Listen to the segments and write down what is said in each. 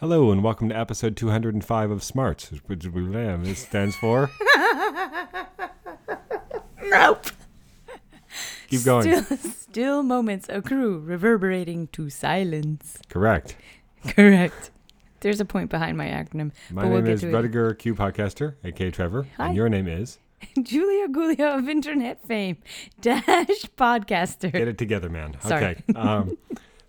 Hello and welcome to episode 205 of Smarts, which this stands for. Nope. Keep going. Still, still moments accrue, reverberating to silence. Correct. Correct. There's a point behind my acronym. My we'll name get is it. Rudiger Q Podcaster, aka Trevor, Hi. and your name is. Julia Gulia of internet fame, dash podcaster. Get it together, man. Sorry. Okay. Um,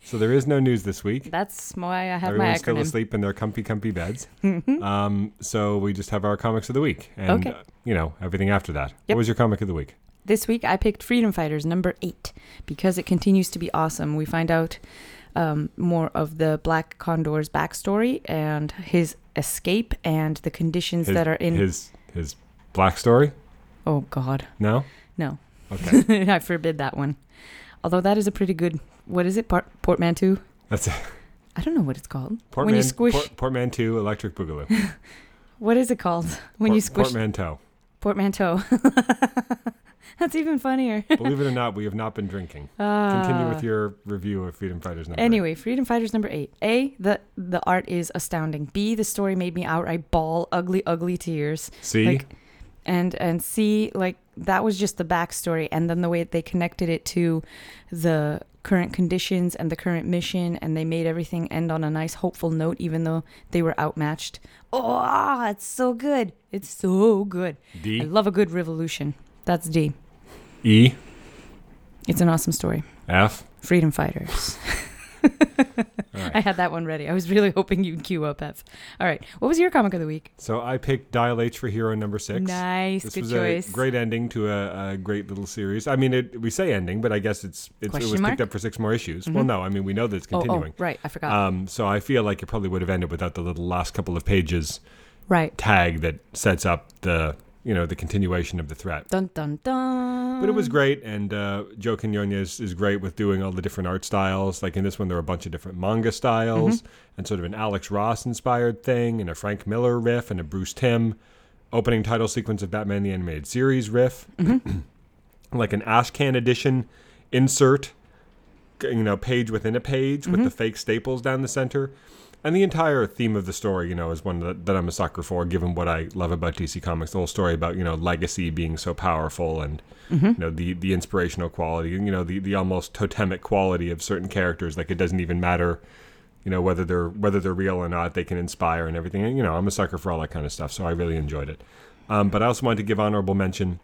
so there is no news this week. That's why I have Everyone's my still asleep in their comfy, comfy beds. um, so we just have our comics of the week, and Okay. uh, you know everything after that. Yep. What was your comic of the week? This week I picked Freedom Fighters number eight because it continues to be awesome. We find out um, more of the Black Condor's backstory and his escape and the conditions His, that are in. his his black story. oh God, No. no. Okay. I forbid that one. Although that is a pretty good. What is it? Port- portmanteau. That's it. I don't know what it's called. Portman, when you squish. Port, portmanteau, electric boogaloo. what is it called? When Port- you squish portmanteau. portmanteau. That's even funnier. Believe it or not, we have not been drinking. Continue with Ah. your review of Freedom Fighters number. eight. Anyway, Freedom Fighters number eight. A, the the art is astounding. B, the story made me outright bawl ugly, ugly tears. See, like- And and C, like that was just the backstory, and then the way they connected it to the current conditions and the current mission, and they made everything end on a nice, hopeful note, even though they were outmatched. Oh, it's so good! It's so good. I D love a good revolution. That's D. E It's an awesome story. F. Freedom Fighters. All I had that one ready. I was really hoping you'd queue up F. All right. What was your comic of the week? So I picked Dial H for Hero number six. Nice. This good was choice. a great ending to a, a great little series. I mean, it, we say ending, but I guess it's, it's it was mark? picked up for six more issues. Well, Mhm. no, I mean we know that it's oh, continuing. oh, right. I forgot. Um, so I feel like it probably would have ended without the little last couple of pages right. tag that sets up the you know the continuation of the threat. Dun dun dun. But it was great, and uh, Joe Quinones is great with doing all the different art styles. Like in this one, there are a bunch of different manga styles, mm-hmm. and sort of an Alex Ross inspired thing, and a Frank Miller riff, and a Bruce Timm opening title sequence of Batman the Animated Series riff, mm-hmm. like an Ashcan edition insert, you know, page within a page with mm-hmm. the fake staples down the center. And the entire theme of the story, you know, is one that, that I'm a sucker for, given what I love about DC Comics. The whole story about, you know, legacy being so powerful and, you know, the, the inspirational quality, and, you know, the, the almost totemic quality of certain characters. Like, it doesn't even matter, you know, whether they're whether they're real or not, they can inspire and everything. And, you know, I'm a sucker for all that kind of stuff, so I really enjoyed it. Um, but I also wanted to give honorable mention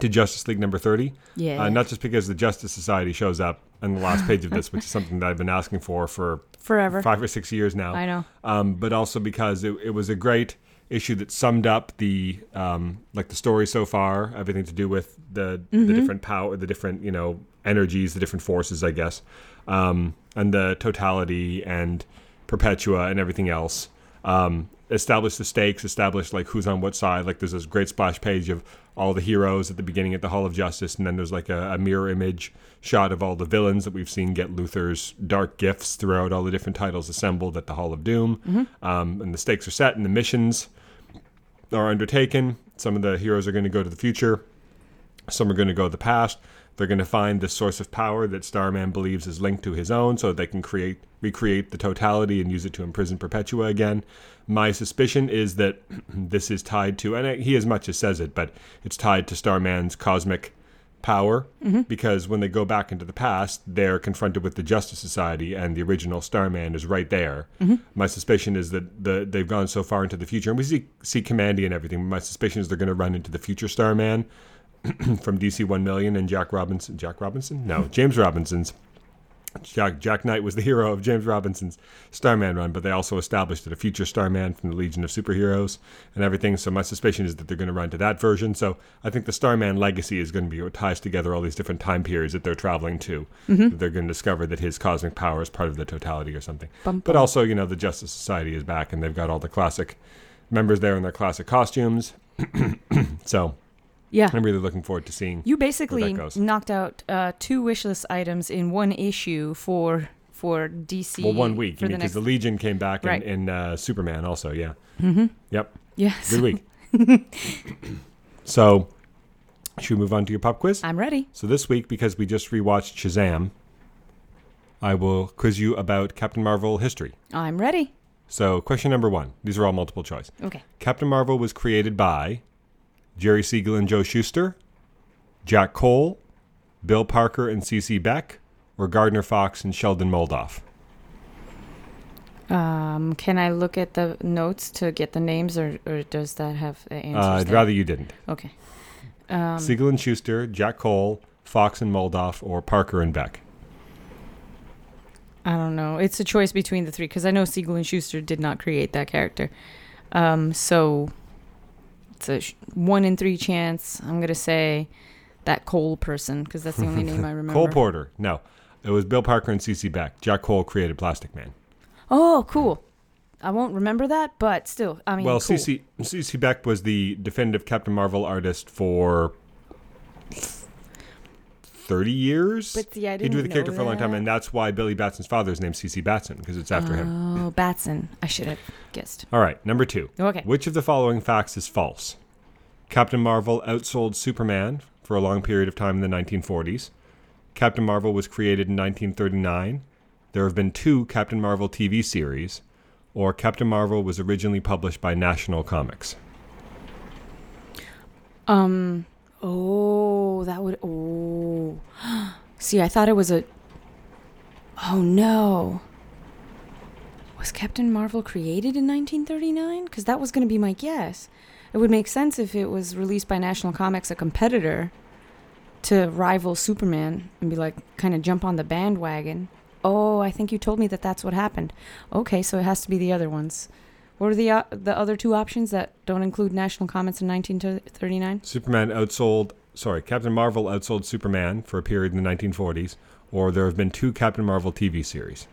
to Justice League number 30. Yeah. Uh, not just because the Justice Society shows up on the last page of this, which is something that I've been asking for for Forever. five or six years now I know. um, but also because it, it was a great issue that summed up the um, like the story so far, everything to do with the the different power, the different you know energies, the different forces, I guess, um, and the totality and Perpetua and everything else. Um, establish the stakes, establish like who's on what side. Like there's this great splash page of all the heroes at the beginning at the Hall of Justice, and then there's like a, a mirror image shot of all the villains that we've seen get Luthor's dark gifts throughout all the different titles assembled at the Hall of Doom. Um, and the stakes are set, and the missions are undertaken. Some of the heroes are going to go to the future. Some are going to go to the past. They're going to find the source of power that Starman believes is linked to his own, so they can create, recreate the totality and use it to imprison Perpetua again. My suspicion is that this is tied to, and he as much as says it, but it's tied to Starman's cosmic power mm-hmm. because when they go back into the past, they're confronted with the Justice Society, and the original Starman is right there. Mm-hmm. My suspicion is that the they've gone so far into the future, and we see see Kamandi and everything. My suspicion is they're going to run into the future Starman from DC One Million and Jack Robinson. Jack Robinson? No, James Robinson's. Jack, Jack Knight was the hero of James Robinson's Starman run, but they also established that a future Starman from the Legion of Superheroes and everything. So my suspicion is that they're going to run to that version. So I think the Starman legacy is going to be what ties together all these different time periods that they're traveling to. Mm-hmm. That they're going to discover that his cosmic power is part of the totality or something. Bum, But also, you know, the Justice Society is back, and they've got all the classic members there in their classic costumes. so Yeah. I'm really looking forward to seeing. You basically knocked out uh, two wish list items in one issue for for DC. Well, one week, for the because next. the Legion came back Right. in, in uh, Superman also, yeah. mm-hmm. Yep, Yes. good week. so, should we move on to your pop quiz? I'm ready. So this week, because we just rewatched Shazam, I will quiz you about Captain Marvel history. I'm ready. So, question number one. These are all multiple choice. Okay. Captain Marvel was created by Jerry Siegel and Joe Shuster, Jack Cole, Bill Parker and C.C. Beck, or Gardner Fox and Sheldon Moldoff. Um, can I look at the notes to get the names, or, or does that have the answers? Uh, I'd there? rather you didn't. Okay. Um, Siegel and Shuster, Jack Cole, Fox and Moldoff, or Parker and Beck. I don't know. It's a choice between the three because I know Siegel and Shuster did not create that character. Um, so it's a one in three chance. I'm gonna say that Cole person because that's the only name I remember. Cole Porter. No. It was Bill Parker and C.C. Beck. Jack Cole created Plastic Man. Oh, cool. I won't remember that, but still, I mean, well, cool. CC CC Beck was the definitive Captain Marvel artist for thirty years. But see, I he didn't drew the character for a long time, and that's why Billy Batson's father is named CC Batson because it's after him. Oh, Batson. I should have guessed. All right, number two. Okay. Which of the following facts is false? Captain Marvel outsold Superman for a long period of time in the 1940s. Captain Marvel was created in 1939. There have been two Captain Marvel TV series, or Captain Marvel was originally published by National Comics. Um. Oh, that would. Oh. See, I thought it was a. Oh no. Was Captain Marvel created in 1939? Because that was going to be my guess. It would make sense if it was released by National Comics, a competitor, to rival Superman, and be like, kind of jump on the bandwagon. Oh, I think you told me that that's what happened. Okay, so it has to be the other ones. What are the uh, the other two options that don't include National Comics in 1939? Superman outsold, sorry, Captain Marvel outsold Superman for a period in the 1940s, or there have been two Captain Marvel TV series.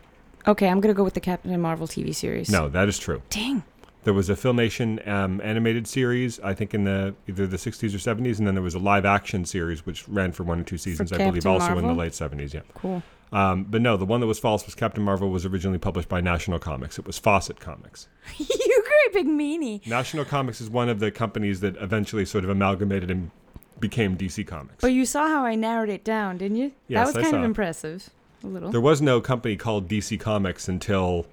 Okay, I'm gonna go with the Captain Marvel TV series. No, that is true. Dang. There was a Filmation um, animated series, I think in the either the 60s or 70s, and then there was a live action series which ran for one or two seasons, I believe, Captain also in the Marvel? late 70s. Yeah. Cool. Um, but no, the one that was false was Captain Marvel was originally published by National Comics. It was Fawcett Comics. you great big meanie. National Comics is one of the companies that eventually sort of amalgamated and became DC Comics. But you saw how I narrowed it down, didn't you? Yes, that was I kind of impressive. A little. there was no company called DC Comics until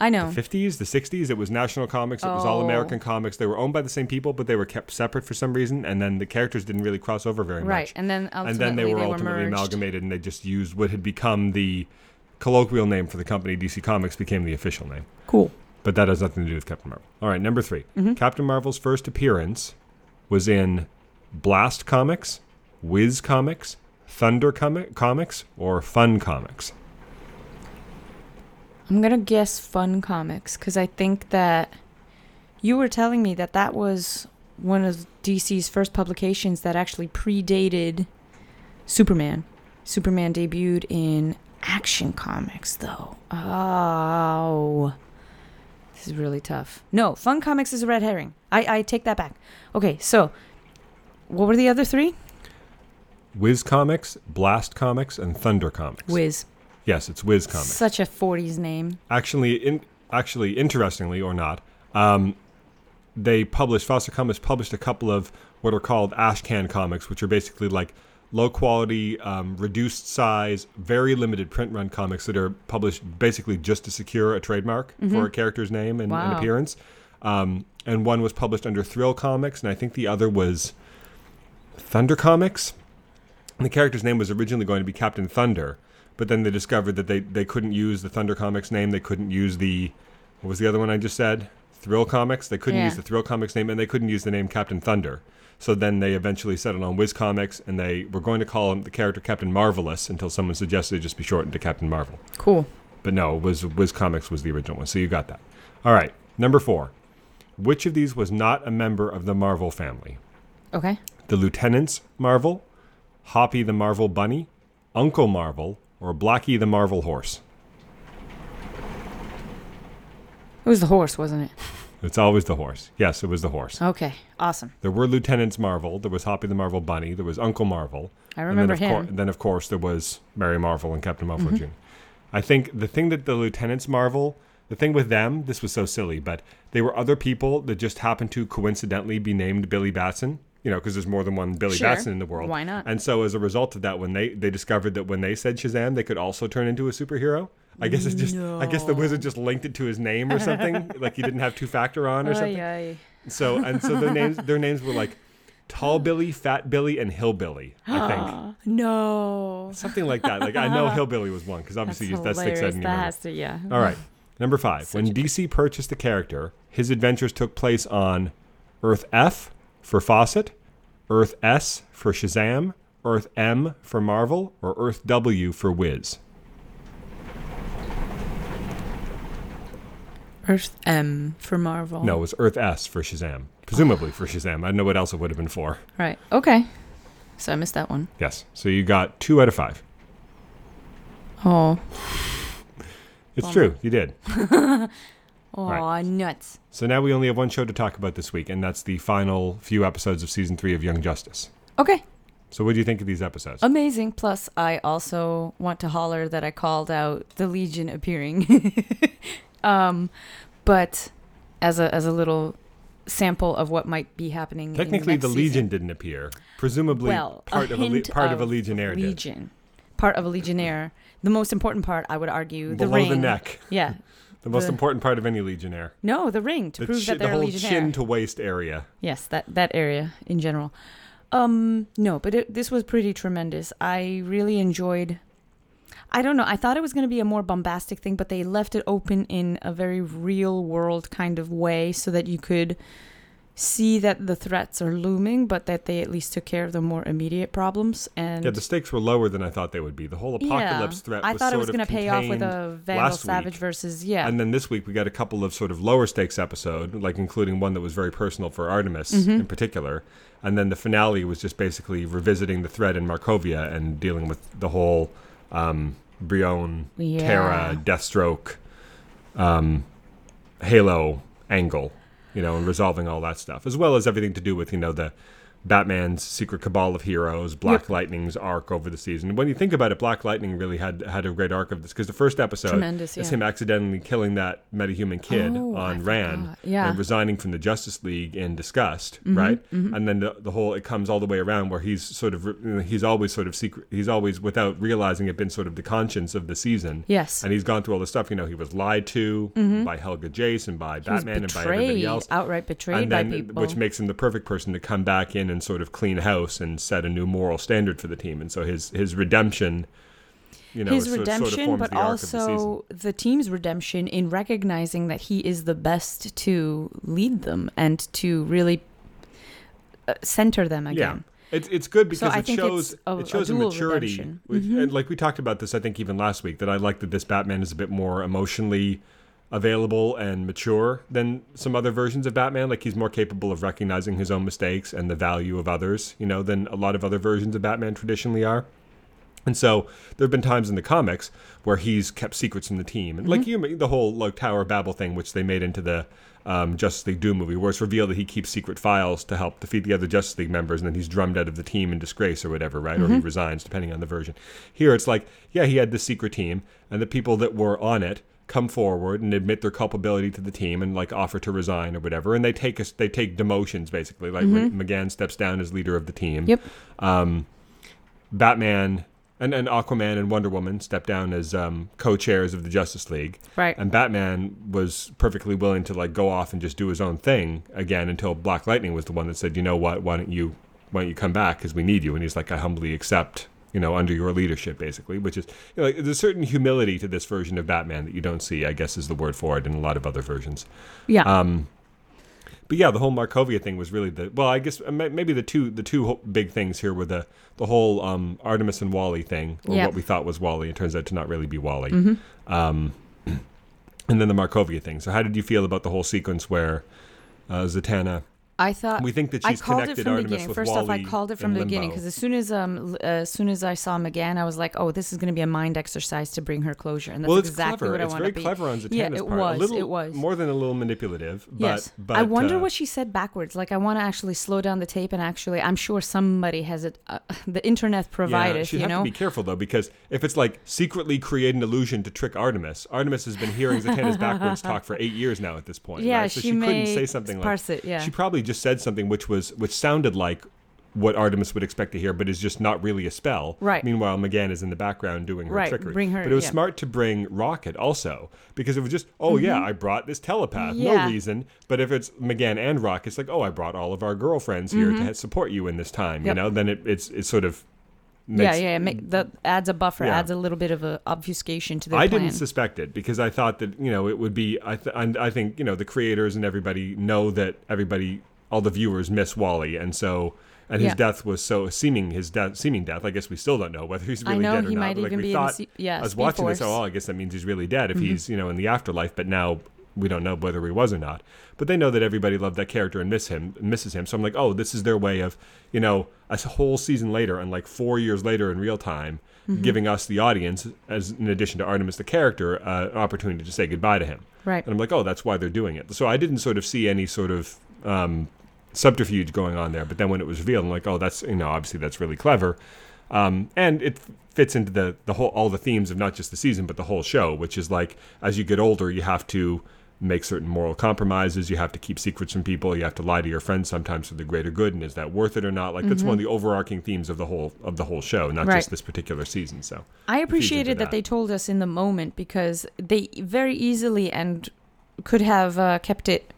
I know. the 50s, the 60s. It was National Comics. It was All Oh. American Comics. They were owned by the same people, but they were kept separate for some reason. And then the characters didn't really cross over very Right, much. and then ultimately and then they were ultimately merged. amalgamated, and they just used what had become the colloquial name for the company. DC Comics became the official name. Cool. But that has nothing to do with Captain Marvel. All right, number 3 Mm-hmm. Captain Marvel's first appearance was in Blast Comics, Whiz Comics, Thunder Comi- Comics, or Fun Comics. I'm gonna guess Fun Comics because I think that you were telling me that that was one of DC's first publications that actually predated Superman. Superman debuted in Action Comics, though. Oh, this is really tough. No, Fun Comics is a red herring. I I take that back. Okay, so what were the other three? Whiz Comics, Blast Comics, and Thunder Comics. Whiz. Yes, it's Whiz Comics. Such a 40s name. actually, in, actually, interestingly or not, um, they published Fawcett Comics published a couple of what are called Ashcan comics, which are basically like low quality, um, reduced size, very limited print run comics that are published basically just to secure a trademark for a character's name and, and appearance. Um, and one was published under Thrill Comics, and I think the other was Thunder Comics. And the character's name was originally going to be Captain Thunder, but then they discovered that they, they couldn't use the Thunder Comics name. They couldn't use the what was the other one I just said? Thrill Comics. They couldn't Yeah. use the Thrill Comics name, and they couldn't use the name Captain Thunder. So then they eventually settled on Whiz Comics, and they were going to call him the character Captain Marvelous until someone suggested it just be shortened to Captain Marvel. Cool. But no, was Whiz Comics was the original one. So you got that. All right, number four. Which of these was not a member of the Marvel family? Okay. The Lieutenants Marvel, Hoppy the Marvel Bunny, Uncle Marvel, or Blackie the Marvel Horse? It was the horse, wasn't it? It's always the horse. Yes, it was the horse. Okay. Awesome. There were Lieutenants Marvel. There was Hoppy the Marvel Bunny. There was Uncle Marvel. I and remember then of him. cour- then, of course, there was Mary Marvel and Captain Marvel mm-hmm. Jr. I think the thing that the Lieutenants Marvel, the thing with them, this was so silly, but they were other people that just happened to coincidentally be named Billy Batson. You know, because there's more than one Billy Sure. Batson in the world. Why not? And so as a result of that, when they they discovered that when they said Shazam, they could also turn into a superhero. I guess it's just I guess the wizard just linked it to his name or something, like he didn't have two factor on or something. Ay, ay. So and so their names their names were like Tall Billy, Fat Billy, and Hillbilly. I ah, think No. something like that. Like I know Hillbilly was one because obviously That's that sticks out in That your has to, yeah. All right. Number five. when DC purchased the character, his adventures took place on Earth F for Fawcett, Earth S for Shazam, Earth M for Marvel, or Earth W for Whiz. Earth M for Marvel. No, it was Earth S for Shazam. Presumably for Shazam. I don't know what else it would have been for. Right. Okay. So I missed that one. Yes. So you got two out of five. Oh. It's Bummer. true. You did. Oh, Right. nuts. So now we only have one show to talk about this week, and that's the final few episodes of season three of Young Justice. Okay. So what do you think of these episodes? Amazing. Plus, I also want to holler that I called out the Legion appearing. um, but as a as a little sample of what might be happening. Technically, in the next Legion season. didn't appear. Presumably, well, part a of a le- part of, a of Legionnaire did. Legion, part of a Legionnaire. The most important part, I would argue, the Below ring. the neck, Yeah. the most The- important part of any Legionnaire. No, the ring to The, prove chi- that the they're a whole Legionnaire. chin to waist area. Yes, that that area in general. Um, no, but it, this was pretty tremendous. I really enjoyed. I don't know. I thought it was going to be a more bombastic thing, but they left it open in a very real world kind of way, so that you could see that the threats are looming, but that they at least took care of the more immediate problems. And Yeah, the stakes were lower than I thought they would be. The whole apocalypse Yeah, threat I was thought sort it was going to pay off with a Vandal Savage week. versus yeah. And then this week we got a couple of sort of lower stakes episode, like including one that was very personal for Artemis Mm-hmm. in particular. And then the finale was just basically revisiting the threat in Markovia and dealing with the whole um, Brion, Yeah. Terra, Deathstroke, um, Halo angle, you know, and resolving all that stuff, as well as everything to do with, you know, the Batman's secret cabal of heroes, Black Yep. Lightning's arc over the season. When you think about it, Black Lightning really had had a great arc of this because the first episode Tremendous, is yeah. him accidentally killing that metahuman kid Oh, on Rand. Yeah. and resigning from the Justice League in disgust, Mm-hmm, right? And then the, the whole it comes all the way around where he's sort of you know, he's always sort of secret. He's always without realizing it been sort of the conscience of the season. Yes. and he's gone through all this stuff. You know, he was lied to by Helga Jace and by Mm-hmm. He Batman and by everybody else outright betrayed and by people. which makes him the perfect person to come back in and sort of clean house and set a new moral standard for the team. And so his his redemption, you know, his sort, redemption, sort of but the of the also the, team's redemption in recognizing that he is the best to lead them and to really uh, center them again. Yeah. It's, it's good because I it shows a- it shows a a, maturity. Mhm. and like we talked about this, I think even last week that I like that this Batman is a bit more emotionally available and mature than some other versions of Batman. Like he's more capable of recognizing his own mistakes and the value of others, you know, than a lot of other versions of Batman traditionally are. And so there have been times in the comics where he's kept secrets from the team, and like you, the whole like Tower of Babel thing, which they made into the um, Justice League Doom movie, where it's revealed that he keeps secret files to help defeat the other Justice League members, and then he's drummed out of the team in disgrace or whatever, right? Or he resigns, depending on the version. Here, it's like, yeah, he had this secret team, and the people that were on it come forward and admit their culpability to the team and like offer to resign or whatever, and they take us, they take demotions basically. Like when M'gann steps down as leader of the team. Yep. Um, Batman and, and Aquaman and Wonder Woman step down as um, co-chairs of the Justice League, Right. and Batman was perfectly willing to like go off and just do his own thing again until Black Lightning was the one that said, you know what, why don't you why don't you come back because we need you? And he's like, I humbly accept, you know, under your leadership, basically, which is you know, like, there's a certain humility to this version of Batman that you don't see, I guess, is the word for it in a lot of other versions. yeah. Um, but yeah, the whole Markovia thing was really the well. I guess uh, maybe the two the two big things here were the the whole um, Artemis and Wally thing, or what we thought was Wally. It turns out to not really be Wally. Mm-hmm. Um, and then the Markovia thing. So how did you feel about the whole sequence where uh, Zatanna? I thought We think that I she's called it connected from the Artemis beginning. First Wally off, I called it from the beginning because as soon as um uh, as soon as I saw M'gann, I was like, oh, this is going to be a mind exercise to bring her closure, and that's well, it's exactly clever. what I it's want very to be. clever on Zatanna's Yeah, it part. was, A little, it was. more than a little manipulative. But, yes, but I wonder uh, what she said backwards. Like, I want to actually slow down the tape and actually, I'm sure somebody has it. Uh, the internet provided, Yeah, she'd you have know. to be careful though, because if it's like secretly create an illusion to trick Artemis, Artemis has been hearing Zatanna's backwards talk for eight years now at this point. yeah, right? so she, she, couldn't say something like it. Yeah, she probably just said something which was which sounded like what Artemis would expect to hear, but is just not really a spell. Right. Meanwhile, M'gann is in the background doing her Right, trickery. bring her- but it was yeah. smart to bring Rocket also because it was just, oh yeah, I brought this telepath, no Mm-hmm. Reason. But if it's M'gann and Rocket, it's like, oh, I brought all of our girlfriends here to support you in this time. You Mm-hmm. Know, then it, it's it's sort of. yeah, makes- yeah. Make, that adds a buffer, Yeah. adds a little bit of a obfuscation to their I plan. didn't suspect it because I thought that you know it would be. I th- and I think you know the creators and everybody know that everybody, all the viewers miss Wally, and so and his Yeah. death was so seeming his death seeming death. I guess we still don't know whether he's I really know, dead or he not. might like even we be in the thought, se- yeah, I was watching this. Force. Mm-hmm. Oh, I guess that means he's really dead if he's you know in the afterlife. But now we don't know whether he was or not. But they know that everybody loved that character and miss him, misses him. So I'm like, oh, this is their way of you know a whole season later and like four years later in real time. Mm-hmm. Giving us the audience, as in addition to Artemis the character, uh, an opportunity to say goodbye to him. Right. And I'm like, oh, that's why they're doing it. So I didn't sort of see any sort of um, subterfuge going on there. But then when it was revealed, I'm like, oh, that's you know, obviously that's really clever, um, and it fits into the the whole all the themes of not just the season but the whole show, which is like as you get older, you have to make certain moral compromises. You have to keep secrets from people. You have to lie to your friends sometimes for the greater good. And is that worth it or not? Like that's one of the overarching themes of the whole of the whole show, not Right. just this particular season. So I appreciated that. that. they told us in the moment because they very easily and could have uh, kept it,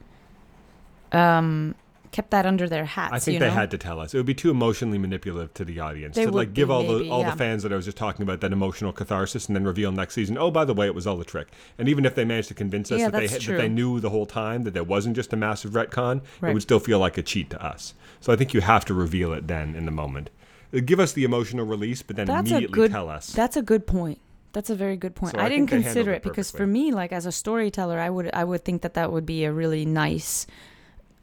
um, kept that under their hats. I think they know? had to tell us. It would be too emotionally manipulative to the audience They to like give be, all the all yeah. the fans that I was just talking about that emotional catharsis and then reveal next season. Oh, by the way, it was all a trick. And even if they managed to convince us Yeah, that they that they knew the whole time that there wasn't just a massive retcon, it would still feel like a cheat to us. So I think you have to reveal it then in the moment. Uh, Give us the emotional release, but then That's immediately good. tell us. That's a good point. That's a very good point. So I I, didn't consider it it because for me, like as a storyteller, I would I would think that that would be a really nice,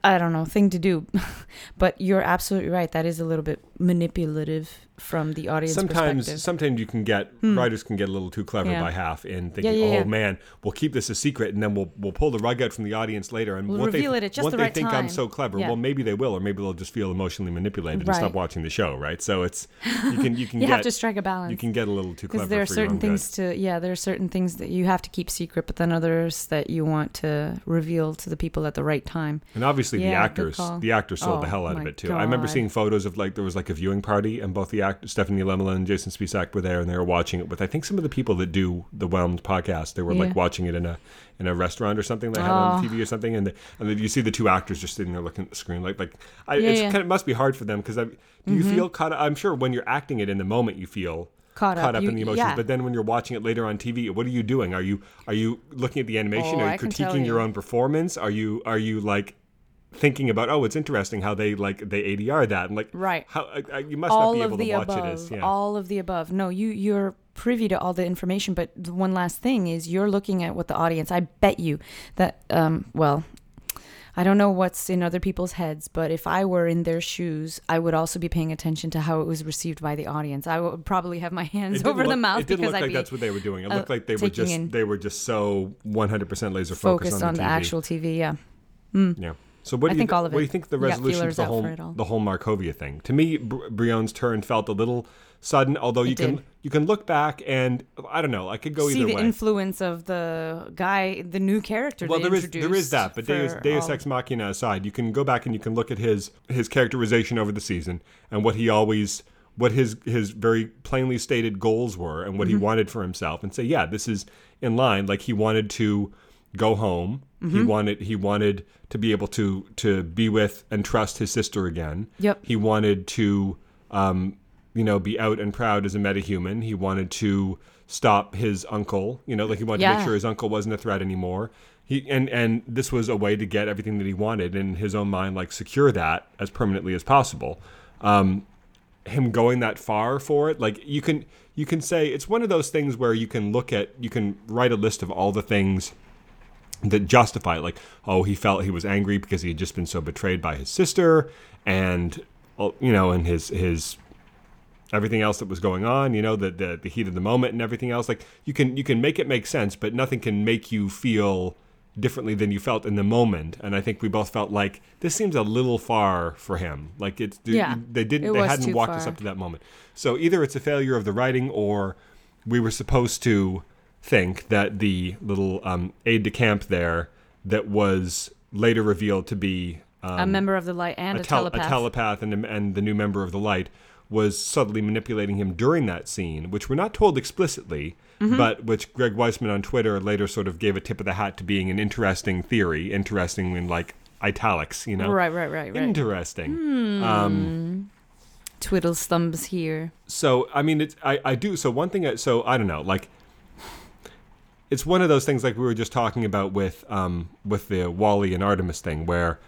I don't know, thing to do. but you're absolutely right. That is a little bit manipulative from the audience sometimes perspective. sometimes you can get hmm. writers can get a little too clever Yeah. by half in thinking, yeah, oh yeah. man, we'll keep this a secret, and then we'll we'll pull the rug out from the audience later, and We'll reveal they, it at just the they right think I'm so clever? Well, maybe they will, or maybe they'll just feel emotionally manipulated and stop watching the show, right? So it's you can you can you get have to strike a balance. you can get a little too clever because there are certain things good. to yeah there are certain things that you have to keep secret but then others that you want to reveal to the people at the right time And obviously the Yeah, good actors, the actors sold the Oh, hell out of it too. I remember seeing photos of like there was like a viewing party, and both the actors, Stephanie Lemelin and Jason Spisak, were there, and they were watching it with I think some of the people that do the Whelmed podcast. They were like watching it in a in a restaurant or something they had on Oh. TV or something, and the, and then you see the two actors just sitting there looking at the screen, like like I, Yeah, it's yeah. Mm-hmm. kind of must be hard for them because do you feel caught? I'm sure when you're acting it in the moment, you feel. Caught up. up You- in the emotions, yeah. but then when you're watching it later on TV, what are you doing? Are you are you looking at the animation? Oh, are you I can tell critiquing your own performance? Are you are you like thinking about oh it's interesting how they like they ADR that and like Right. how uh, you must not all be of able the to watch above it as yeah all of the above no you you're privy to all the information but the one last thing is you're looking at what the audience i bet you that um well I don't know what's in other people's heads, but if I were in their shoes, I would also be paying attention to how it was received by the audience. I would probably have my hands over the mouth It didn't because look I'd like that's what they were doing. It uh, looked like they were just they were just so 100% laser focused, focused on, on the, the actual TV. Yeah. Yeah. So what I do you think th- all of what do you think the resolution to the whole it the whole Markovia thing? To me, Br- Brion's turn felt a little sudden. Although you It can did. you can look back and I don't know. I could go See either the way. influence of the guy, the new character. well, there is there is that, but Deus, Deus all- Ex Machina aside, you can go back and you can look at his his characterization over the season and what he always what his his very plainly stated goals were and what Mm-hmm. he wanted for himself, and say, yeah, this is in line. Like he wanted to go home. Mm-hmm. He wanted he wanted to be able to to be with and trust his sister again. Yep. He wanted to um, you know be out and proud as a metahuman. He wanted to stop his uncle. You know, like he wanted to make sure his uncle wasn't a threat anymore. He and and this was a way to get everything that he wanted in his own mind, like secure that as permanently as possible. Um, him going that far for it, like you can you can say it's one of those things where you can look at you can write a list of all the things that justify it. Like, oh, he felt he was angry because he had just been so betrayed by his sister, and uh, you know, and his his everything else that was going on. You know, the, the the heat of the moment and everything else. Like, you can you can make it make sense, but nothing can make you feel differently than you felt in the moment. And I think we both felt like this seems a little far for him. Like it's Yeah, they didn't they hadn't walked us up to that moment. So either it's a failure of the writing or we were supposed to think that the little um, aide de camp there that was later revealed to be a member of the light and a, a, tel- telepath. a telepath and, and the new member of the light was subtly manipulating him during that scene, which we're not told explicitly, Mm-hmm. but which Greg Weisman on Twitter later sort of gave a tip of the hat to being an interesting theory, interesting in like italics, you know? Right, right, right, right. Interesting. Um, Twiddles thumbs here. so I mean, it's I, I do. So one thing, I, so I don't know, like it's one of those things like we were just talking about with um with the Wally and Artemis thing, where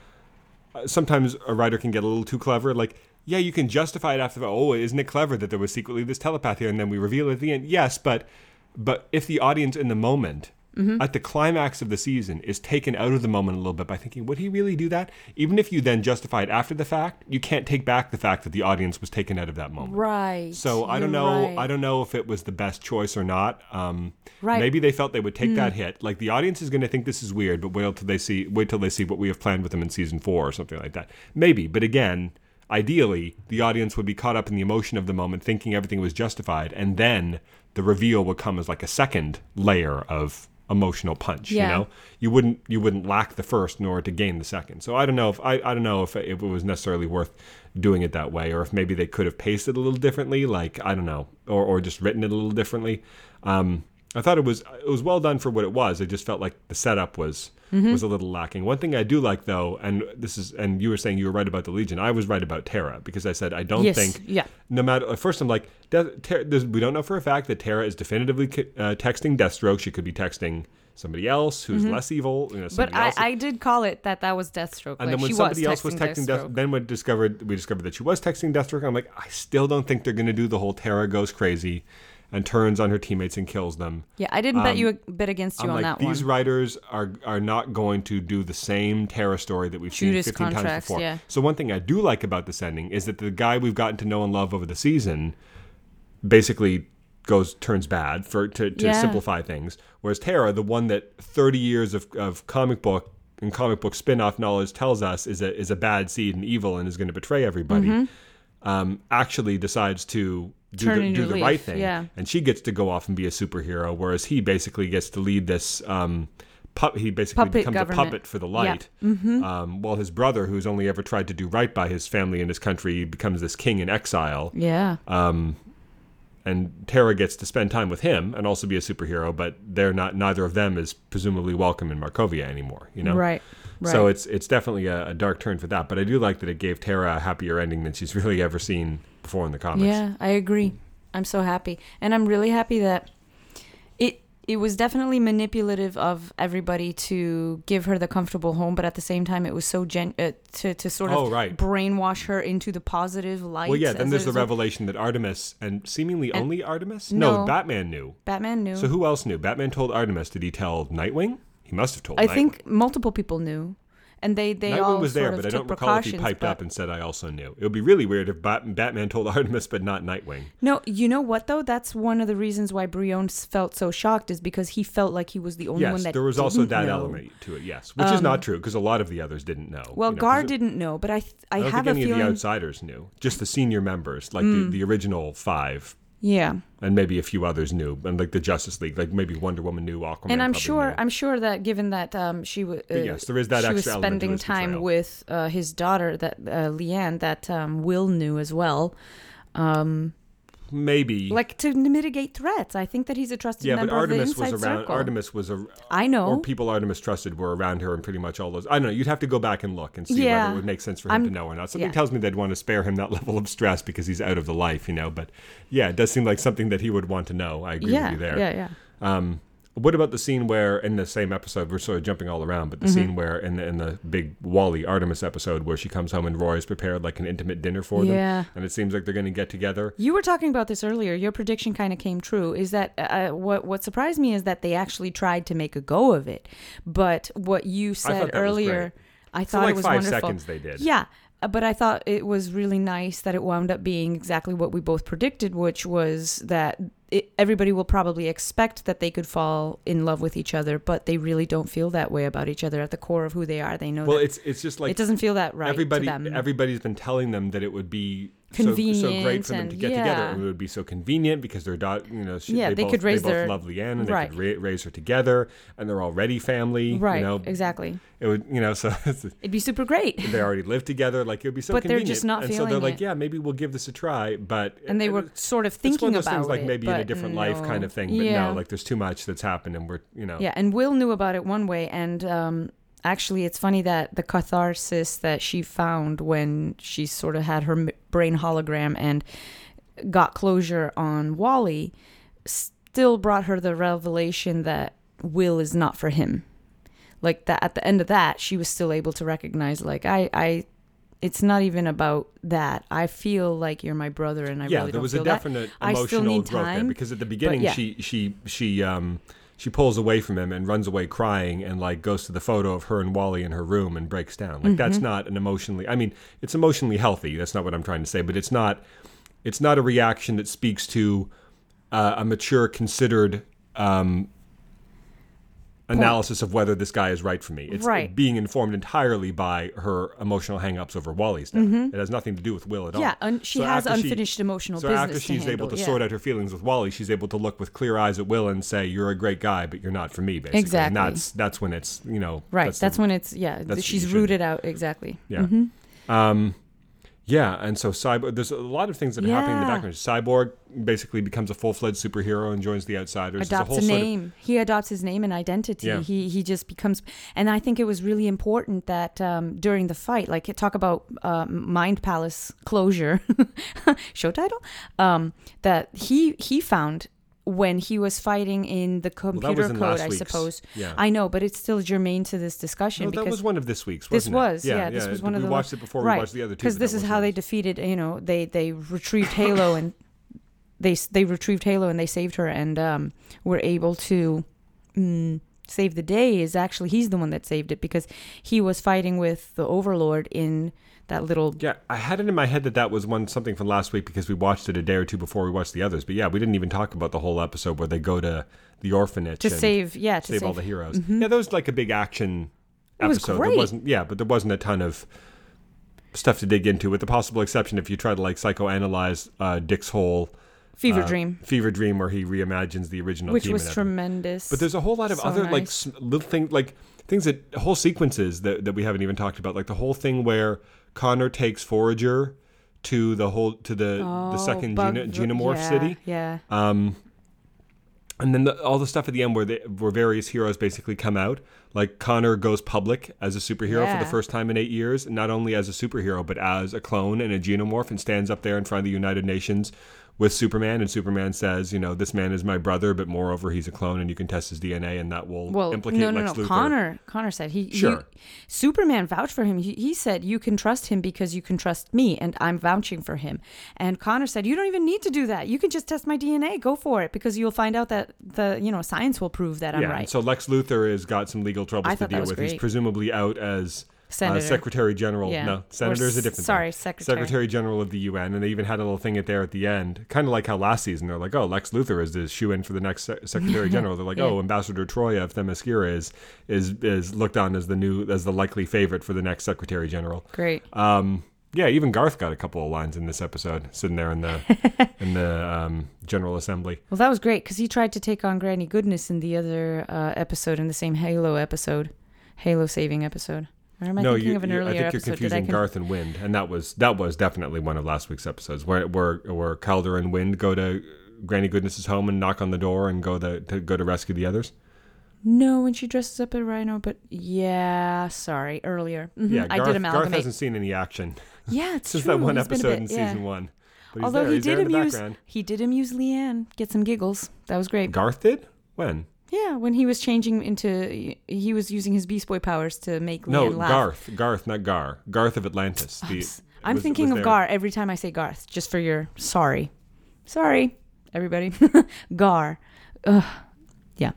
uh, sometimes a writer can get a little too clever. Like, yeah, you can justify it after the oh, isn't it clever that there was secretly this telepath here, and then we reveal it at the end. Yes, but but if the audience in the moment. At the climax of the season, is taken out of the moment a little bit by thinking, would he really do that? Even if you then justify it after the fact, you can't take back the fact that the audience was taken out of that moment. Right. So I don't know. right. I don't know if it was the best choice or not. Um, Right. Maybe they felt they would take that hit. Like the audience is going to think this is weird, but wait till they see. Wait till they see what we have planned with them in season four or something like that. Maybe, but again, ideally, the audience would be caught up in the emotion of the moment, thinking everything was justified, and then the reveal would come as like a second layer of emotional punch. Yeah. You know, you wouldn't you wouldn't lack the first nor to gain the second. So I don't know if I, I don't know if, if it was necessarily worth doing it that way, or if maybe they could have paced it a little differently. Like I don't know, or or just written it a little differently. Um, I thought it was it was well done for what it was. I just felt like the setup was was a little lacking. One thing I do like though, and this is and you were saying you were right about the Legion. I was right about Terra because I said I don't Yes, think yeah. no matter first I'm like we don't know for a fact that Terra is definitively uh, texting Deathstroke. She could be texting somebody else who's less evil. You know, Mm-hmm. But I. I did call it that that was Deathstroke. and like, then when somebody was else was texting Death, Deathstroke. then we discovered we discovered that she was texting Deathstroke. I'm like, I still don't think they're going to do the whole Terra goes crazy and turns on her teammates and kills them. yeah, I didn't bet you a bit against you I'm on like, that these one. writers are are not going to do the same Terra story that we've Judas seen 15 times before. yeah. So one thing I do like about this ending is that the guy we've gotten to know and love over the season basically goes turns bad for to, to Yeah. simplify things. Whereas Terra, the one that 30 years of, of comic book and comic book spin-off knowledge tells us is a is a bad seed and evil and is going to betray everybody, um, actually decides to do Turn the, do the leaf, right thing yeah. and she gets to go off and be a superhero, whereas he basically gets to lead this. Um, pu- he basically Puppet becomes government. a puppet for the light. Mm-hmm. Um, while his brother, who's only ever tried to do right by his family and his country, becomes this king in exile. yeah. And Tara gets to spend time with him and also be a superhero, but they're not. Neither of them is presumably welcome in Markovia anymore. You know, Right. Right. So it's it's definitely a, a dark turn for that. But I do like that it gave Tara a happier ending than she's really ever seen before in the comics. Yeah, I agree. I'm so happy, and I'm really happy that it it was definitely manipulative of everybody to give her the comfortable home, but at the same time, it was so gen uh, to to sort of Oh, right. brainwash her into the positive light. Well, yeah. Then as there's a the result. revelation that Artemis and seemingly only Artemis. No, No. Batman knew. Batman knew. So who else knew? Batman told Artemis. Did he tell Nightwing? He must have told. I Nightwing. think multiple people knew, and they they Nightwing all was there, but I don't recall if he piped but- up and said, "I also knew." It would be really weird if Bat- Batman told Artemis, but not Nightwing. No, you know what though? That's one of the reasons why Brion felt so shocked is because he felt like he was the only one that there was also that know. element to it. Yes, which is not true because a lot of the others didn't know. Well, you know, Gar it- didn't know, but I th- I, I have think a any of the. Mm. outsiders knew. Just the senior members, like the, the original five, yeah, and maybe a few others knew, and like the Justice League, like maybe Wonder Woman knew, Aquaman. and I'm sure knew. I'm sure that given that um she was uh, yes, there is that she was spending time portrayal. with uh, his daughter that uh, Lian that um, Will knew as well, maybe like to mitigate threats. I think that he's a trusted Yeah, but member Artemis of the was inside around. circle. Artemis was a. I know. Or people Artemis trusted were around her, and pretty much all those. I don't know. You'd have to go back and look and see Yeah. whether it would make sense for him I'm- to know or not. Something yeah. tells me they'd want to spare him that level of stress because he's out of the life, you know. But yeah, it does seem like something that he would want to know. I agree yeah, with you there. yeah, yeah. Um, what about the scene where in the same episode we're sort of jumping all around, but the Mm-hmm. scene where in the in the big Wally Artemis episode where she comes home and Roy has prepared like an intimate dinner for them, Yeah. and it seems like they're going to get together. You were talking about this earlier. Your prediction kind of came true. Is that uh, what what surprised me is that they actually tried to make a go of it. But what you said earlier. I thought like it was five wonderful. seconds, they did. Yeah, uh, but I thought it was really nice that it wound up being exactly what we both predicted, which was that it, everybody will probably expect that they could fall in love with each other, but they really don't feel that way about each other at the core of who they are. They know Well, that it's it's just like it doesn't feel that right everybody to them. everybody's been telling them that it would be so, so great Convenient for them to get together. yeah. And it would be so convenient because their daughter, you know, she, Yeah, they, they both, could raise they both their- love Lian and they could ra- raise her together, and they're already family. Right. You know, exactly. it would, you know, so It'd be super great. they already live together. Like it would be so But they're convenient. just not and so they're like, it. yeah, maybe we'll give this a try. But And they it- were sort of it's one thinking of those about things like it, maybe in a but different life kind of thing. But yeah. no, like there's too much that's happened, and we're, you know, Yeah, and Will knew about it one way, and um, actually, it's funny that the catharsis that she found when she sort of had her brain hologram and got closure on Wally still brought her the revelation that Will is not for him. Like that, at the end of that, she was still able to recognize, like, I, I, it's not even about that. I feel like you're my brother, and I yeah, really there was a feel that. I still emotional need growth there time, because at the beginning yeah. she she she um she pulls away from him and runs away crying and like goes to the photo of her and Wally in her room and breaks down. Like that's Mm-hmm. not an emotionally I mean, it's emotionally healthy. That's not what I'm trying to say, but it's not it's not a reaction that speaks to uh, a mature considered um analysis of whether this guy is right for me. It's Right. being informed entirely by her emotional hangups over Wally's death. It has nothing to do with Will at all. Mm-hmm. Yeah, un- she So has after she- unfinished emotional so business after to she's able to yeah. sort out her feelings with Wally, she's able to look with clear eyes at Will and say, "You're a great guy, but you're not for me." Basically, Exactly. And that's that's when it's you know Right. That's, That's, the- when it's yeah. she's rooted out exactly. yeah. Um, yeah, and so cyborg. There's a lot of things that are happening in the background. Cyborg basically becomes a full fledged superhero and joins the Outsiders. Adopts whole a sort of- name. he adopts his name and identity. Yeah. He he just becomes. And I think it was really important that um, during the fight, like talk about uh, Mind Palace closure, show title, um, that he he found when he was fighting in the computer in code. I week's. suppose. Yeah. I know, but it's still germane to this discussion no, because that was one of this week's. This Wasn't was, it? yeah, this was one of we watched it before right. we watched the other two. because this is how one they defeated. You know, they they retrieved Halo and they they retrieved Halo and they saved her and um, were able to mm, save the day. Is actually he's the one that saved it because he was fighting with the Overlord in that little. Yeah, I had it in my head that that was one something from last week because we watched it a day or two before we watched the others. But yeah, we didn't even talk about the whole episode where they go to the orphanage To save, yeah, to save, save, all the heroes. Yeah, that was like a big action It was episode. There great. wasn't yeah, but there wasn't a ton of stuff to dig into, with the possible exception if you try to like psychoanalyze uh, Dick's whole Fever uh, Dream, fever dream where he reimagines the original which was tremendous. But there's a whole lot of So other like nice. s- little things, like things that whole sequences that, that we haven't even talked about, like the whole thing where Connor takes Forager to the whole to the the Oh, second bug- Geno, Genomorph yeah, city, Yeah, um, and then the, all the stuff at the end where they, where various heroes basically come out. Like Connor goes public as a superhero for the first time in eight years, not only as a superhero but as a clone and a Genomorph, and stands up there in front of the United Nations with Superman. And Superman says, you know, this man is my brother, but moreover, he's a clone, and you can test his DNA, and that will well, implicate no, no, Lex no. Luthor. Connor, Connor said he, he- Sure. Superman vouched for him. He, he said you can trust him because you can trust me, and I'm vouching for him. And Connor said you don't even need to do that. You can just test my DNA. Go for it because you'll find out that the you know science will prove that I'm yeah, right. so Lex Luthor has got some legal troubles I to deal with. He's presumably out as uh, Secretary General. Yeah. No, Or Senator is a different sorry, thing. Secretary. Secretary General of the UN, and they even had a little thing at there at the end, kind of like how last season they're like, "Oh, Lex Luthor is the shoe in for the next se- Secretary General." They're like, Yeah. "Oh, Ambassador Troya of Themyscira is is is looked on as the new as the likely favorite for the next Secretary General." Great. Um, yeah, even Garth got a couple of lines in this episode, sitting there in the in the um, General Assembly. Well, that was great because he tried to take on Granny Goodness in the other uh, episode, in the same Halo episode, Halo saving episode. Or am I no, thinking you, of an you- earlier I think you're episode? Confusing con- Garth and Wind, and that was that was definitely one of last week's episodes where where where Kaldur and Wind go to Granny Goodness's home and knock on the door and go the, to go to rescue the others. No, when she dresses up as Rhino, but yeah, sorry, earlier. Mhm, Yeah, I Garth, did Garth hasn't seen any action yeah, it's since true. that one He's episode bit- in yeah. season one. Although there. he he's did amuse, he did amuse Lian, get some giggles. That was great. Garth did when? Yeah, when he was changing into, he was using his Beast Boy powers to make No, Lian laugh. Garth, Garth, not Gar. Garth of Atlantis. The, I'm was- thinking was of. Gar every time I say Garth, just for your sorry. Sorry, everybody. Gar. Ugh. Yeah.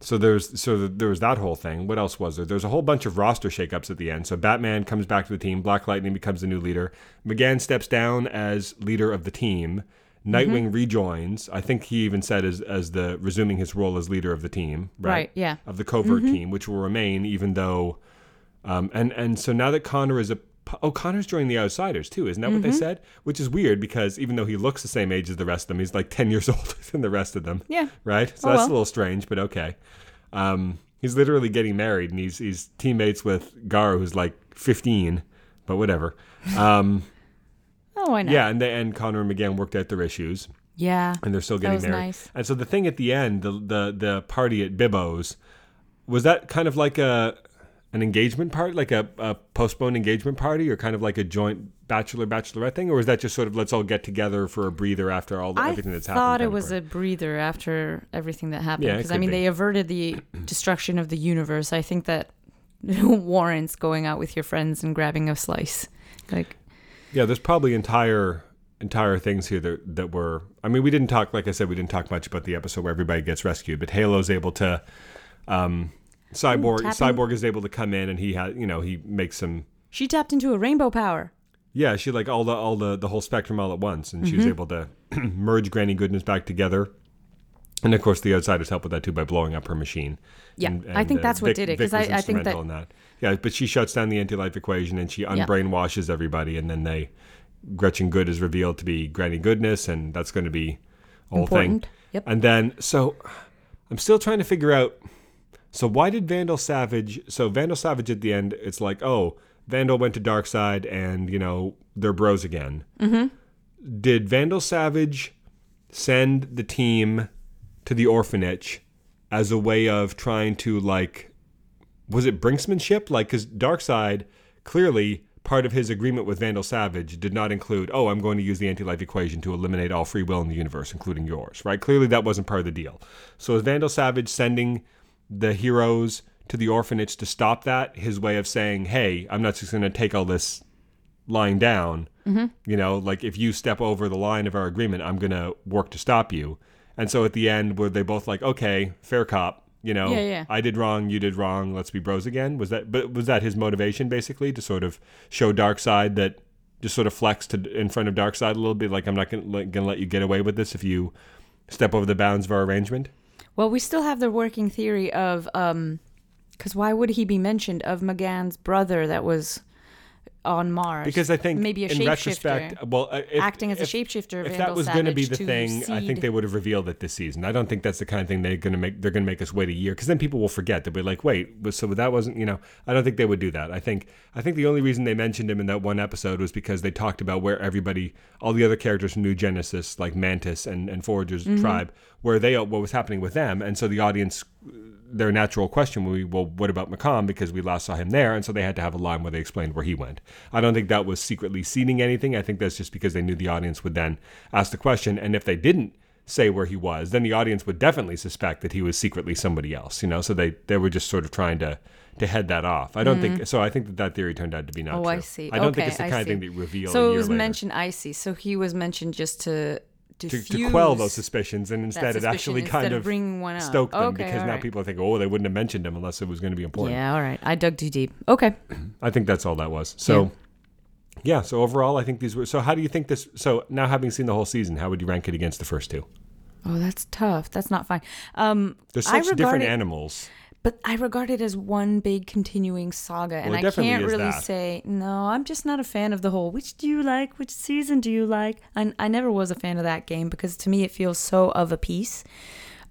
So there's so th- there was that whole thing. What else was there? There's a whole bunch of roster shakeups at the end. So Batman comes back to the team. Black Lightning becomes the new leader. M'gann steps down as leader of the team. Nightwing Mm-hmm. rejoins. I think he even said as as the resuming his role as leader of the team. Right. Right, yeah. Of the covert Mm-hmm. team, which will remain even though. Um, and and so now that Connor is a oh, Connor's joining the Outsiders too, isn't that what they Mm-hmm. said? Which is weird because even though he looks the same age as the rest of them, he's like ten years older than the rest of them. Yeah. Right. So Oh, that's well. a little strange, but okay. Um, he's literally getting married, and he's he's teammates with Gar, who's like fifteen, but whatever. Um, Oh, why not? yeah, and they, and Connor and M'gann worked out their issues Yeah. and they're still getting was married. nice. And so the thing at the end, the the the party at Bibbo's, was that kind of like a an engagement party, like a, a postponed engagement party, or kind of like a joint bachelor bachelorette thing, or was that just sort of let's all get together for a breather after all the, everything that's happened? I thought it was a breather after everything that happened. Yeah, Because I mean, be. they averted the destruction of the universe. I think that warrants going out with your friends and grabbing a slice. Like, yeah. There's probably entire entire things here that that were. I mean, we didn't talk. Like I said, we didn't talk much about the episode where everybody gets rescued, but Halo's able to. Um, Cyborg. Cyborg is able to come in and he had you know he makes some she tapped into a rainbow power. Yeah, she like all the all the the whole spectrum all at once, and she Mm-hmm. was able to merge Granny Goodness back together. And of course, the outsiders help with that too by blowing up her machine. Yeah, And- I and, think uh, that's what Vic- did it, Vic 'cause I- I think that- that. Yeah, but she shuts down the anti-life equation and she unbrainwashes everybody, and then they Gretchen Goode is revealed to be Granny Goodness, and that's going to be whole Important. thing. Yep. And then so I'm still trying to figure out. So why did Vandal Savage? So Vandal Savage at the end, it's like, oh, Vandal went to Darkseid, and you know they're bros again. Mm-hmm. Did Vandal Savage send the team to the orphanage as a way of trying to like, was it brinksmanship? Like, because Darkseid clearly part of his agreement with Vandal Savage did not include, oh, I'm going to use the anti-life equation to eliminate all free will in the universe, including yours. Right? Clearly, that wasn't part of the deal. So is Vandal Savage sending the heroes to the orphanage to stop that? His way of saying, hey, I'm not just going to take all this lying down. Mm-hmm. You know, like if you step over the line of our agreement, I'm going to work to stop you. And so at the end, were they both like, okay, fair cop, you know, Yeah, yeah. I did wrong, you did wrong, let's be bros again? Was that, but was that his motivation basically to sort of show Darkseid that just sort of flex to in front of Darkseid a little bit, like I'm not going to let you get away with this if you step over the bounds of our arrangement? Well, we still have the working theory of, um, because why would he be mentioned of M'gann's brother that was on Mars? Because I think maybe a in retrospect, well, uh, if, acting as if, a shapeshifter. if that was going to be the thing, I think they would have revealed it this season. I don't think that's the kind of thing they're going to make. They're going to make us wait a year because then people will forget. They'll be like, "Wait, so that wasn't," you know. I don't think they would do that. I think I think the only reason they mentioned him in that one episode was because they talked about where everybody, all the other characters from New Genesis, like Mantis and and Forager's Mm-hmm. tribe, where they what was happening with them, and so the audience. Their natural question would be, well, what about M'comm? Because we last saw him there, and so they had to have a line where they explained where he went. I don't think that was secretly seeding anything. I think that's just because they knew the audience would then ask the question, and if they didn't say where he was, then the audience would definitely suspect that he was secretly somebody else. You know, so they they were just sort of trying to to head that off. I don't think mm. so. I think that that theory turned out to be not Oh, true. I see. I don't okay, think it's the I kind of see. thing that you reveal. a So it was later. mentioned icy. So he was mentioned just to To, to quell those suspicions, and instead it actually kind of bringing one out. stoked them Okay, because now alright. people think, oh, they wouldn't have mentioned him unless it was going to be important. Yeah, all right. I dug too deep. Okay. I think that's all that was. So, yeah. So overall, I think these were. So how do you think this? So now having seen the whole season, how would you rank it against the first two? Oh, that's tough. That's not fine. Um, They're such different it- animals. But I regard it as one big continuing saga, and Well, it I can't really that. say no. I'm just not a fan of the whole. Which do you like? Which season do you like? I, I never was a fan of that game because to me it feels so of a piece.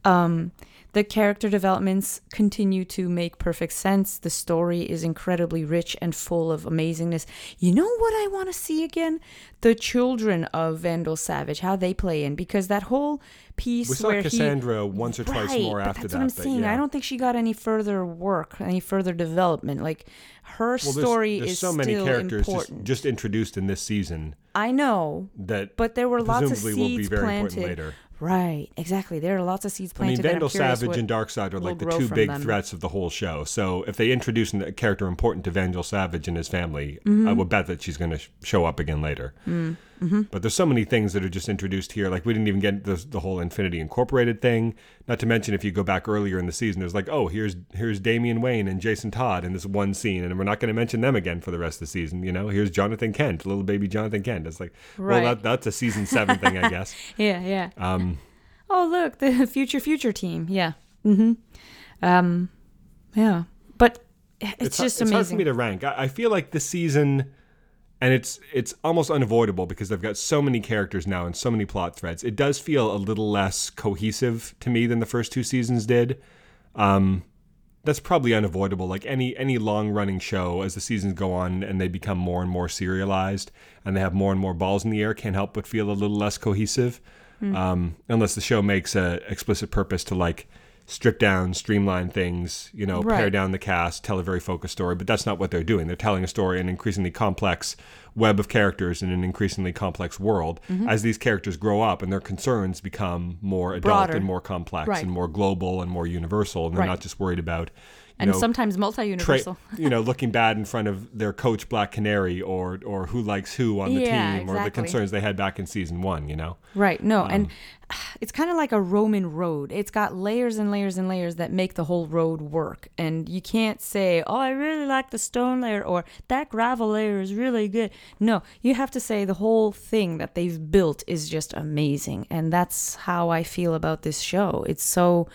Um, the character developments continue to make perfect sense. The story is incredibly rich and full of amazingness. You know what I want to see again? The children of Vandal Savage, how they play in, because that whole piece We saw where he Cassandra once or twice Right, more but after that's that. what I'm saying. yeah. I don't think she got any further work, any further development. Like her Well, story there's is so many characters just, just introduced in this season I know, that but there were lots of presumably will be seeds very planted. important later. Right, exactly. There are lots of seeds planted. that I'm Vandal Savage and Darkseid are like the two big them. threats of the whole show. So if they introduce a character important to Vandal Savage and his family, I Mm-hmm. will bet that she's going to sh- show up again later. Mm, mm-hmm. But there's so many things that are just introduced here. Like we didn't even get the, the whole Infinity Incorporated thing. Not to mention, if you go back earlier in the season, there's like, oh, here's here's Damian Wayne and Jason Todd in this one scene, and we're not going to mention them again for the rest of the season. You know, here's Jonathan Kent, little baby Jonathan Kent. It's like, Right. well, that, that's a season seven thing, I guess. Yeah, yeah. Um, Oh, look, the future future team. Yeah. Mm-hmm. Um, yeah. But it's, it's, just it's hard for amazing. me to rank. I, I feel like the season and it's it's almost unavoidable because they've got so many characters now and so many plot threads. It does feel a little less cohesive to me than the first two seasons did. Um, that's probably unavoidable. Like any any long running show, as the seasons go on and they become more and more serialized, and they have more and more balls in the air, can't help but feel a little less cohesive. Um, unless the show makes a explicit purpose to like strip down, streamline things, you know, pare down the cast, tell a very focused story. But that's not what they're doing. They're telling a story in an increasingly complex web of characters in an increasingly complex world. Mm-hmm. As these characters grow up and their concerns become more adult Broader. and more complex Right. and more global and more universal, and they're Right. not just worried about. And know, sometimes multi-universal. you know, looking bad in front of their coach Black Canary or or who likes who on the Yeah, team or the concerns they had back in season one, you know. Right. No, Um, and it's kind of like a Roman road. It's got layers and layers and layers that make the whole road work. And you can't say, "Oh, I really like the stone layer," or "That gravel layer is really good." No, you have to say the whole thing that they've built is just amazing. And that's how I feel about this show. It's so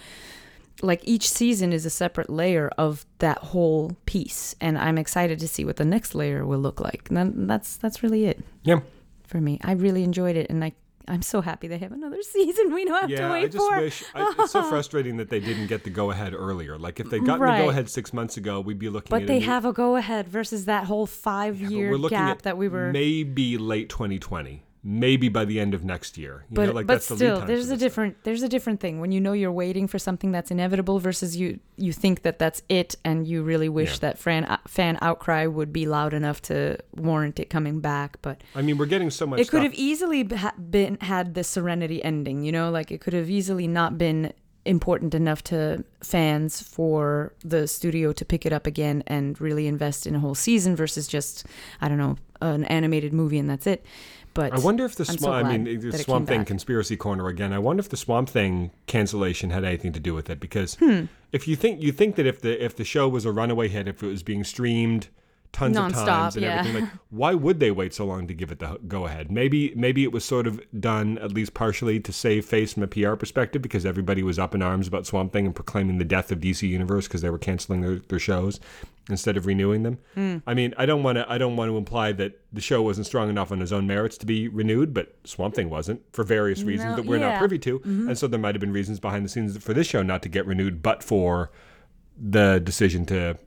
like each season is a separate layer of that whole piece, and I'm excited to see what the next layer will look like. And then that's that's really it Yeah. for me. I really enjoyed it, and I I'm so happy they have another season. We don't have to Yeah, wait I just for. wish I, it's so frustrating that they didn't get the go ahead earlier. Like if they'd gotten the go ahead six months ago, we'd be looking. but at they a new- have a go ahead versus that whole five but year gap at that we were. maybe late 2020, maybe by the end of next year. You but know, like but the still, there's a different there's a different thing when you know you're waiting for something that's inevitable versus you you think that that's it and you really wish Yeah. that fan uh, fan outcry would be loud enough to warrant it coming back. But I mean, we're getting so much. it could stuff. have easily ha- been had the serenity ending you know like it could have easily not been important enough to fans for the studio to pick it up again and really invest in a whole season versus just i don't know an animated movie and that's it but I wonder if the I'm so Swamp. I mean, the Swamp Thing back. conspiracy corner again. I wonder if the Swamp Thing cancellation had anything to do with it because Hmm. if you think you think that if the if the show was a runaway hit, if it was being streamed tons of times and yeah. everything, like why would they wait so long to give it the go ahead? Maybe maybe it was sort of done at least partially to save face from a PR perspective because everybody was up in arms about Swamp Thing and proclaiming the death of DC Universe because they were canceling their, their shows instead of renewing them. Hmm. I mean, I don't want to I don't want to imply that the show wasn't strong enough on its own merits to be renewed, but Swamp Thing wasn't for various reasons No, that we're not yeah. Mm-hmm. privy to, and so there might have been reasons behind the scenes for this show not to get renewed, but for the decision to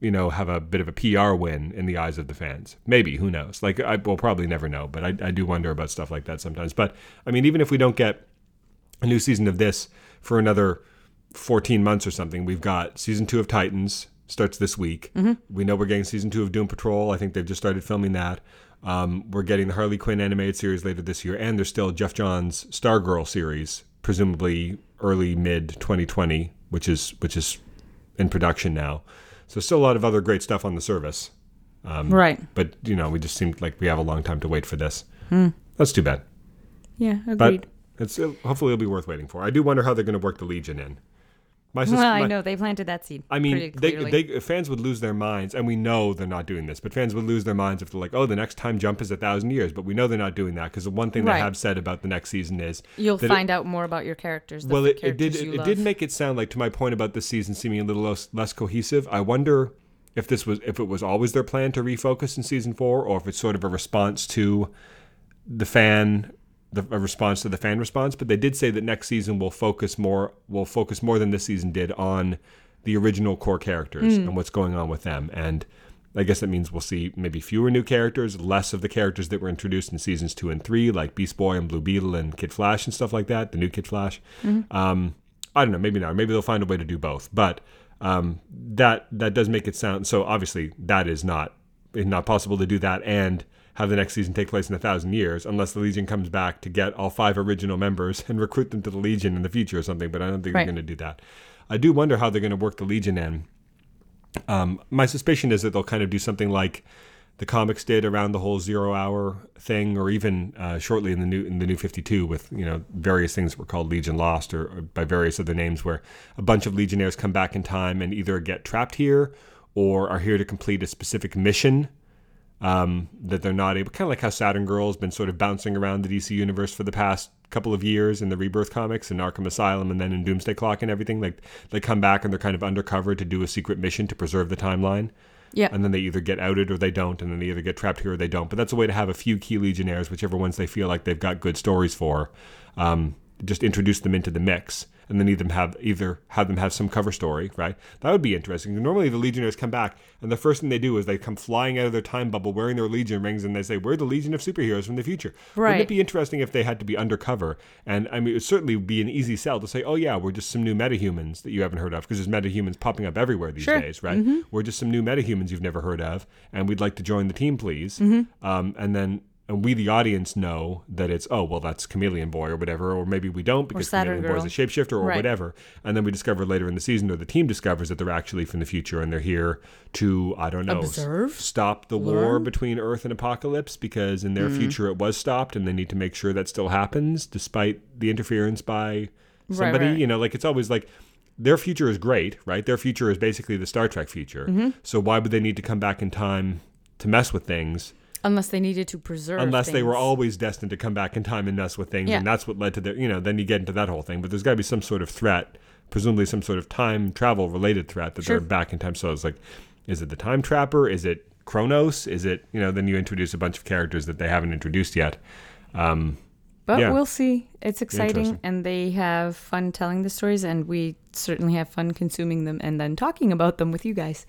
you know have a bit of a PR win in the eyes of the fans. Maybe who knows? Like I will probably never know, but I, I do wonder about stuff like that sometimes. But I mean, even if we don't get a new season of this for another 14 months or something. We've got season two of Titans starts this week. We know we're getting season two of Doom Patrol. I think they've just started filming that. Um, we're getting the Harley Quinn animated series later this year, and there's still Geoff Johns' Stargirl series, presumably early mid 2020, which is which is in production now. So still a lot of other great stuff on the service. Um, right But you know, we just seemed like we have a long time to wait for this. That's too bad. yeah But agreed it's it, hopefully it'll be worth waiting for. I do wonder how they're going to work the Legion in. My, sus- well i my- know they planted that seed I mean, they, they fans would lose their minds, and we know they're not doing this. But fans would lose their minds if they're like, "Oh, the next time jump is a thousand years." But we know they're not doing that because the one thing Right. they have said about the next season is you'll that it- find out more about your characters the well, it, it did it, it did make it sound like to my point about this season seeming a little less, less cohesive. I wonder if this was if it was always their plan to refocus in season four, or if it's sort of a response to the fan, the a response to the fan response. But they did say that next season will focus more will focus more than this season did on the original core characters and what's going on with them and. I guess that means we'll see maybe fewer new characters, less of the characters that were introduced in seasons two and three, like Beast Boy and Blue Beetle and Kid Flash and stuff like that, the new Kid Flash. Um, I don't know, maybe not. Maybe they'll find a way to do both. But um, that that does make it sound so. Obviously, that is not not possible to do that and have the next season take place in a thousand years, unless the Legion comes back to get all five original members and recruit them to the Legion in the future or something. But I don't think Right. they're going to do that. I do wonder how they're going to work the Legion in. Um, my suspicion is that they'll kind of do something like the comics did around the whole zero hour thing, or even uh, shortly in the new in the new Fifty Two with you know various things that were called Legion Lost or, or by various other names, where a bunch of Legionnaires come back in time and either get trapped here or are here to complete a specific mission um, that they're not able. Kind of like how Saturn Girl has been sort of bouncing around the DC universe for the past couple of years in the Rebirth comics and Arkham Asylum, and then in Doomsday Clock and everything. Like they come back and they're kind of undercover to do a secret mission to preserve the timeline. Yeah. And then they either get outed or they don't, and then they either get trapped here or they don't. But that's a way to have a few key Legionnaires, whichever ones they feel like they've got good stories for. Um, just introduce them into the mix, and then either have either have them have some cover story, right? That would be interesting. Normally, the Legionnaires come back, and the first thing they do is they come flying out of their time bubble wearing their Legion rings, and they say, "We're the Legion of superheroes from the future." Right. Wouldn't it be interesting if they had to be undercover? And I mean, it would certainly be an easy sell to say, "Oh yeah, we're just some new metahumans that you haven't heard of," because there's metahumans popping up everywhere these Sure. days, right? We're just some new metahumans you've never heard of, and we'd like to join the team, please. Mm-hmm. Um, and then. And we, the audience, know that it's oh well, that's Chameleon Boy or whatever, or maybe we don't because Chameleon Boy is a shapeshifter or Right. whatever. And then we discover later in the season, or the team discovers that they're actually from the future and they're here to I don't know s- Observe? stop the war between Earth and Apokolips because in their future it was stopped and they need to make sure that still happens despite the interference by somebody. right. You know, like it's always like their future is great, right? Their future is basically the Star Trek future. Mm-hmm. So why would they need to come back in time to mess with things? Unless they needed to preserve. unless they were always destined to come back in time and mess with things Yeah. and that's what led to their you know then you get into that whole thing but there's got to be some sort of threat presumably some sort of time travel related threat that Sure. they're back in time so it's like is it the time trapper is it Kronos is it you know then you introduce a bunch of characters that they haven't introduced yet um But Yeah. we'll see. It's exciting, and they have fun telling the stories, and we certainly have fun consuming them and then talking about them with you guys.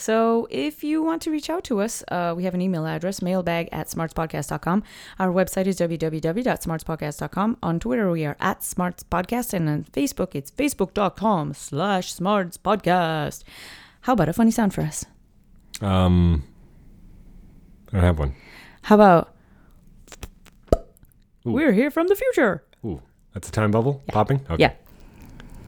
So if you want to reach out to us, uh, we have an email address, mailbag at smartspodcast.com. Our website is www.smartspodcast.com. On Twitter, we are at smartspodcast, and on Facebook, it's facebook.com slash smartspodcast. How about a funny sound for us? um I don't have one How about Ooh. we're here from the future? ooh that's a time bubble popping okay Yeah.